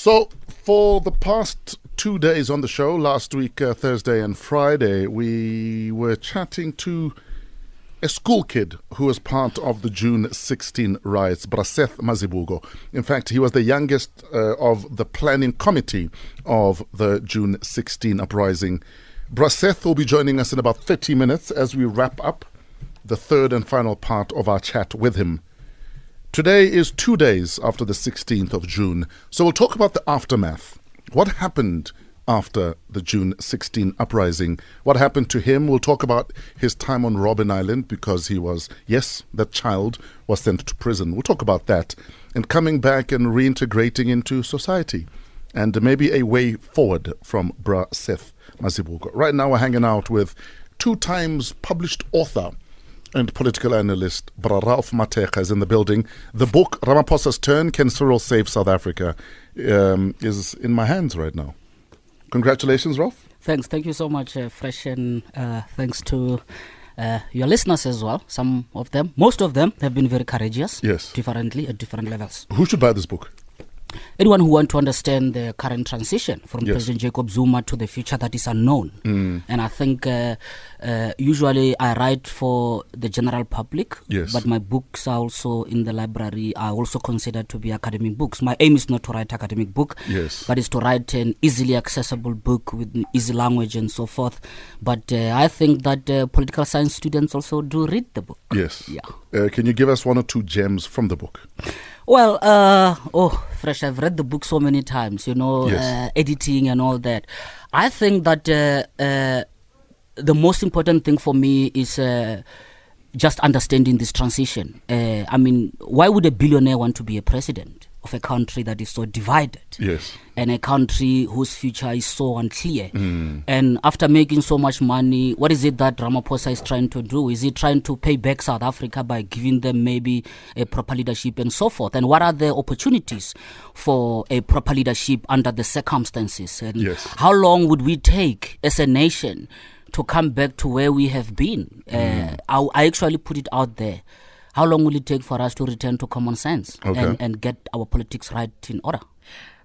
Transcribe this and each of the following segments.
So, for the past two days on the show, last week, uh, Thursday and Friday, we were chatting to a school kid who was part of the June 16 riots, Bra Seth Mazibuko. In fact, he was the youngest uh, of the planning committee of the June 16 uprising. Bra Seth will be joining us in about 30 minutes as we wrap up the third and final part of our chat with him. Today is two days after the 16th of June, so we'll talk about the aftermath. What happened after the June 16 uprising? What happened to him? We'll talk about his time on Robben Island because he was, yes, that child was sent to prison. We'll talk about that and coming back and reintegrating into society and maybe a way forward from Bra Seth Mazibuko. Right now, we're hanging out with two times published author and political analyst Bra Ralph Mathekga is in the building. The book Ramaphosa's Turn: Can Cyril Save South Africa um, is in my hands right now. Congratulations, Ralph. Thanks. Thank you so much, uh, Fresh, and uh, thanks to uh, your listeners as well. Some of them, most of them, have been very courageous. Yes. Differently at different levels. Who should buy this book? Anyone who want to understand the current transition from Yes. President Jacob Zuma to the future that is unknown. Mm. And I think uh, uh, usually I write for the general public, Yes. but my books are also in the library are also considered to be academic books. My aim is not to write academic book, Yes. but is to write an easily accessible book with easy language and so forth. But uh, I think that uh, political science students also do read the book. Yes. Yeah. Uh, can you give us one or two gems from the book? Well, uh, oh, fresh. I've read the book so many times. You know, Yes. uh, editing and all that. I think that uh, uh, the most important thing for me is. Uh, just understanding this transition. Uh, I mean, why would a billionaire want to be a president of a country that is so divided? Yes. and a country whose future is so unclear. Mm. And after making so much money, what is it that Ramaphosa is trying to do? Is he trying to pay back South Africa by giving them maybe a proper leadership and so forth? And what are the opportunities for a proper leadership under the circumstances? And Yes. how long would we take as a nation to come back to where we have been? Uh, I, I actually put it out there. How long will it take for us to return to common sense Okay. and, and get our politics right in order?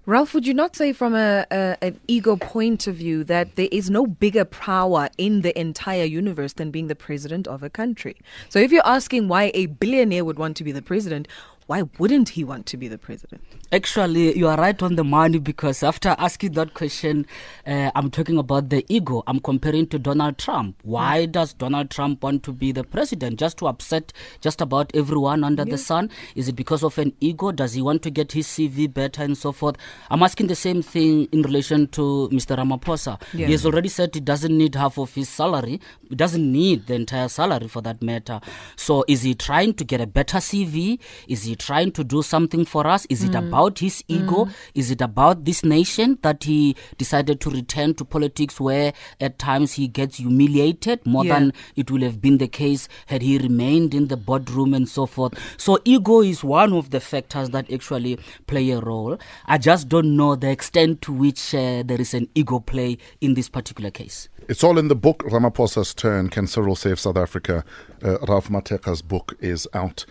Ralph, would you not say from a, a an ego point of view that there is no bigger power in the entire universe than being the president of a country? So if you're asking why a billionaire would want to be the president, why wouldn't he want to be the president? Actually, you are right on the money because after asking that question, uh, I'm talking about the ego. I'm comparing to Donald Trump. Why does Donald Trump want to be the president? Just to upset just about everyone under the sun? Is it because of an ego? Does he want to get his CV better and so forth? I'm asking the same thing in relation to Mr. Ramaphosa. Yeah. He has already said he doesn't need half of his salary. He doesn't need the entire salary for that matter. So is he trying to get a better CV? Is he trying to do something for us? Is it about his ego? Is it about this nation that he decided to return to politics where at times he gets humiliated more Yeah. than it would have been the case had he remained in the boardroom and so forth. So ego is one of the factors that actually play a role. I just don't know the extent to which uh, there is an ego play in this particular case. It's all in the book Ramaphosa's Turn: Can Cyril Save South Africa? Uh, Ralph Mathekga's book is out.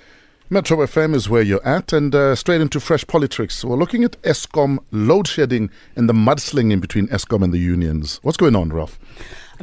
Metro FM is where you're at, and uh, straight into fresh politics. We're looking at Eskom load shedding and the mudslinging between Eskom and the unions. What's going on, Ralph?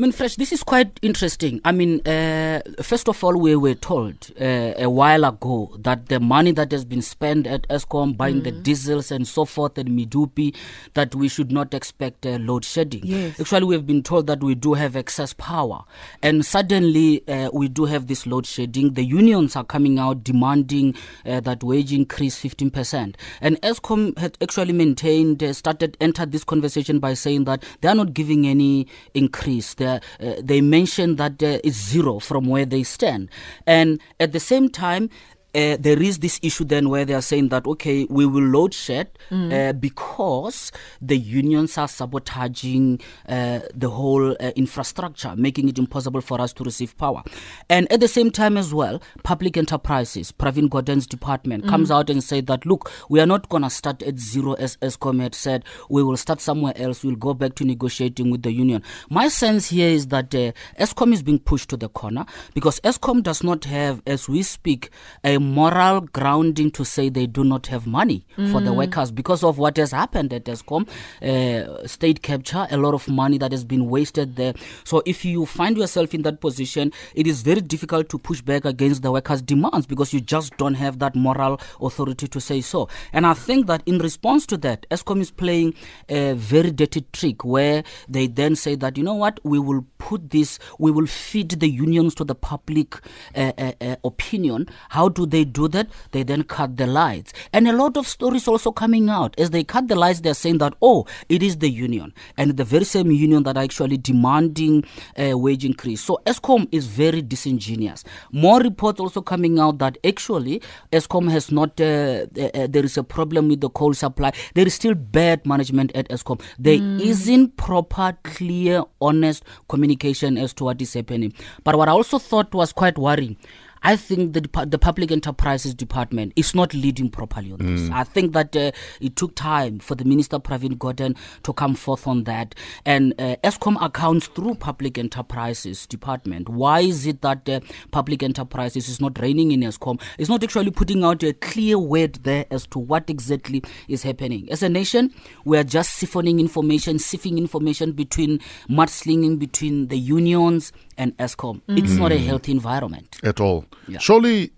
I mean, Fresh, this is quite interesting. I mean, uh, first of all, we were told uh, a while ago that the money that has been spent at Eskom buying the diesels and so forth and Medupi, that we should not expect uh, load shedding. Yes. Actually, we have been told that we do have excess power. And suddenly, uh, we do have this load shedding. The unions are coming out demanding uh, that wage increase 15%. And Eskom had actually maintained, uh, started, entered this conversation by saying that they are not giving any increase. They, uh, they mentioned that it's zero from where they stand. And at the same time, uh, there is this issue then where they are saying that okay we will load shed uh, because the unions are sabotaging uh, the whole uh, infrastructure making it impossible for us to receive power. And at the same time as well public enterprises Pravin Gordhan's department comes out and say that look we are not going to start at zero as Eskom had said. We will start somewhere else. We'll go back to negotiating with the union. My sense here is that uh, Eskom is being pushed to the corner because Eskom does not have as we speak a moral grounding to say they do not have money for Mm. the workers because of what has happened at Eskom, uh, state capture, a lot of money that has been wasted there. So if you find yourself in that position, it is very difficult to push back against the workers' demands because you just don't have that moral authority to say so. And I think that in response to that, Eskom is playing a very dirty trick where they then say that, you know what, we will put this, we will feed the unions to the public uh, uh, uh, opinion. How do they do that? They then cut the lights. And a lot of stories also coming out. As they cut the lights, they're saying that, oh, it is the union. And the very same union that are actually demanding uh, wage increase. So Eskom is very disingenuous. More reports also coming out that actually Eskom has not, uh, uh, uh, there is a problem with the coal supply. There is still bad management at Eskom. There not proper, clear, honest communication as to what is happening. But what I also thought was quite worrying. I think the the public enterprises department is not leading properly on this. I think that uh, it took time for the minister Pravin Gordhan to come forth on that, and uh, Eskom accounts through public enterprises department. Why is it that uh, public enterprises is not reigning in Eskom? It's not actually putting out a clear word there as to what exactly is happening. As a nation, we are just siphoning information, siphing information between mudslinging between the unions and Eskom. It's not a healthy environment. At all. Yeah. Surely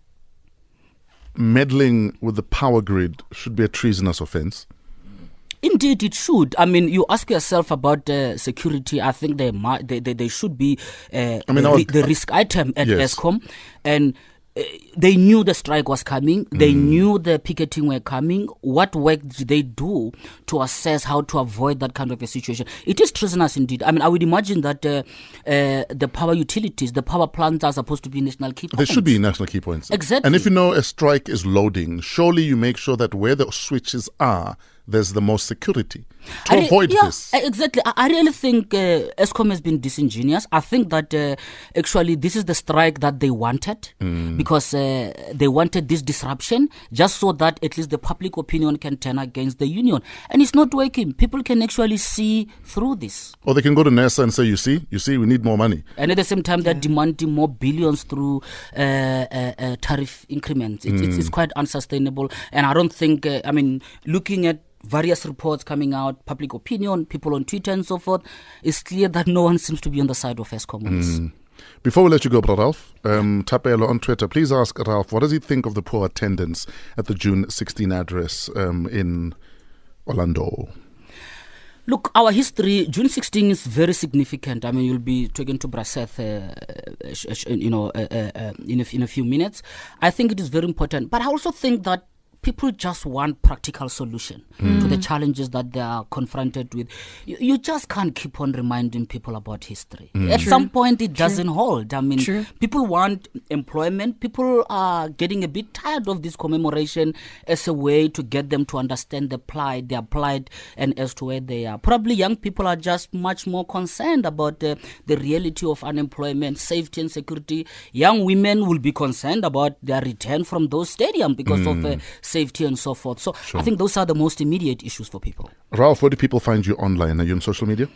meddling with the power grid should be a treasonous offense. Indeed, it should. I mean, you ask yourself about uh, security. I think they might, they, they, they should be uh, I mean, the, our- the risk item at Yes. Eskom, and they knew the strike was coming. They Mm. knew the picketing were coming. What work did they do to assess how to avoid that kind of a situation? It is treasonous indeed. I mean, I would imagine that uh, uh, the power utilities, the power plants, are supposed to be national key points. They should be national key points. Exactly. And if you know a strike is loading, surely you make sure that where the switches are, there's the most security to I re- avoid yeah, this. Exactly. I, I really think uh, Eskom has been disingenuous. I think that uh, actually this is the strike that they wanted Mm. because uh, they wanted this disruption just so that at least the public opinion can turn against the union. And it's not working. People can actually see through this. Or they can go to NERSA and say, you see, you see, we need more money. And at the same time, they're demanding more billions through uh, uh, uh, tariff increments. It's, it's, it's Mm. quite unsustainable. And I don't think, uh, I mean, looking at various reports coming out, public opinion, people on Twitter and so forth, it's clear that no one seems to be on the side of Eskom on this. Before we let you go, Bra Ralph, um, Tapelo on Twitter, please ask Ralph, what does he think of the poor attendance at the June 16 address um, in Orlando? Look, our history, June 16 is very significant. I mean, you'll be talking to Bra Seth, uh, sh- you know, uh, uh, uh, in, a, in a few minutes. I think it is very important. But I also think that people just want practical solution to the challenges that they are confronted with. You, you just can't keep on reminding people about history. At some point, it doesn't hold. I mean, True. people want employment. People are getting a bit tired of this commemoration as a way to get them to understand the plight, their plight, and as to where they are. Probably young people are just much more concerned about uh, the reality of unemployment, safety, and security. Young women will be concerned about their return from those stadiums because of uh, safety and so forth. So I think those are the most immediate issues for people. Ralph, where do people find you online? Are you on social media?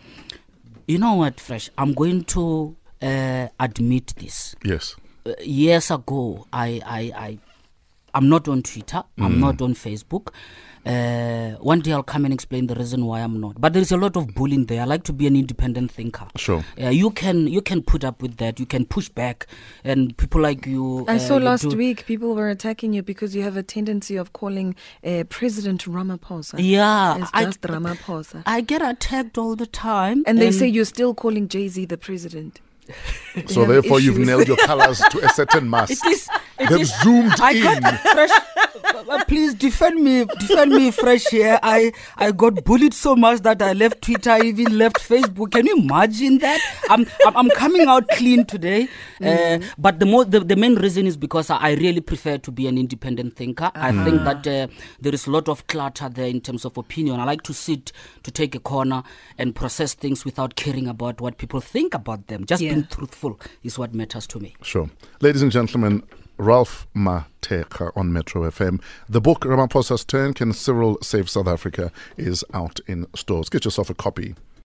You know what, Fresh? I'm going to uh, admit this. Yes. uh, years ago, I, I, I, I'm not on Twitter. I'm not on Facebook. Uh, one day I'll come and explain the reason why I'm not. But there is a lot of bullying there. I like to be an independent thinker. Sure. Uh, you can you can put up with that. You can push back, and people like you. I uh, saw last do- week people were attacking you because you have a tendency of calling uh, President Ramaphosa. Yeah, It's I- just Ramaphosa. I get attacked all the time, and they say you're still calling JZ the president. So have therefore, you've nailed your colors to a certain mast. It is. It They've is. zoomed I in. fresh. uh, Please defend me, defend me, fresh here. I I got bullied so much that I left Twitter, I even left Facebook. Can you imagine that? I'm I'm, I'm coming out clean today. Uh, but the, mo- the the main reason is because I, I really prefer to be an independent thinker. I think that uh, there is a lot of clutter there in terms of opinion. I like to sit to take a corner and process things without caring about what people think about them. Just Yeah. being truthful is what matters to me. Sure. Ladies and gentlemen, Ralph Mathekga on Metro FM. The book Ramaphosa's Turn Can Cyril Save South Africa is out in stores. Get yourself a copy.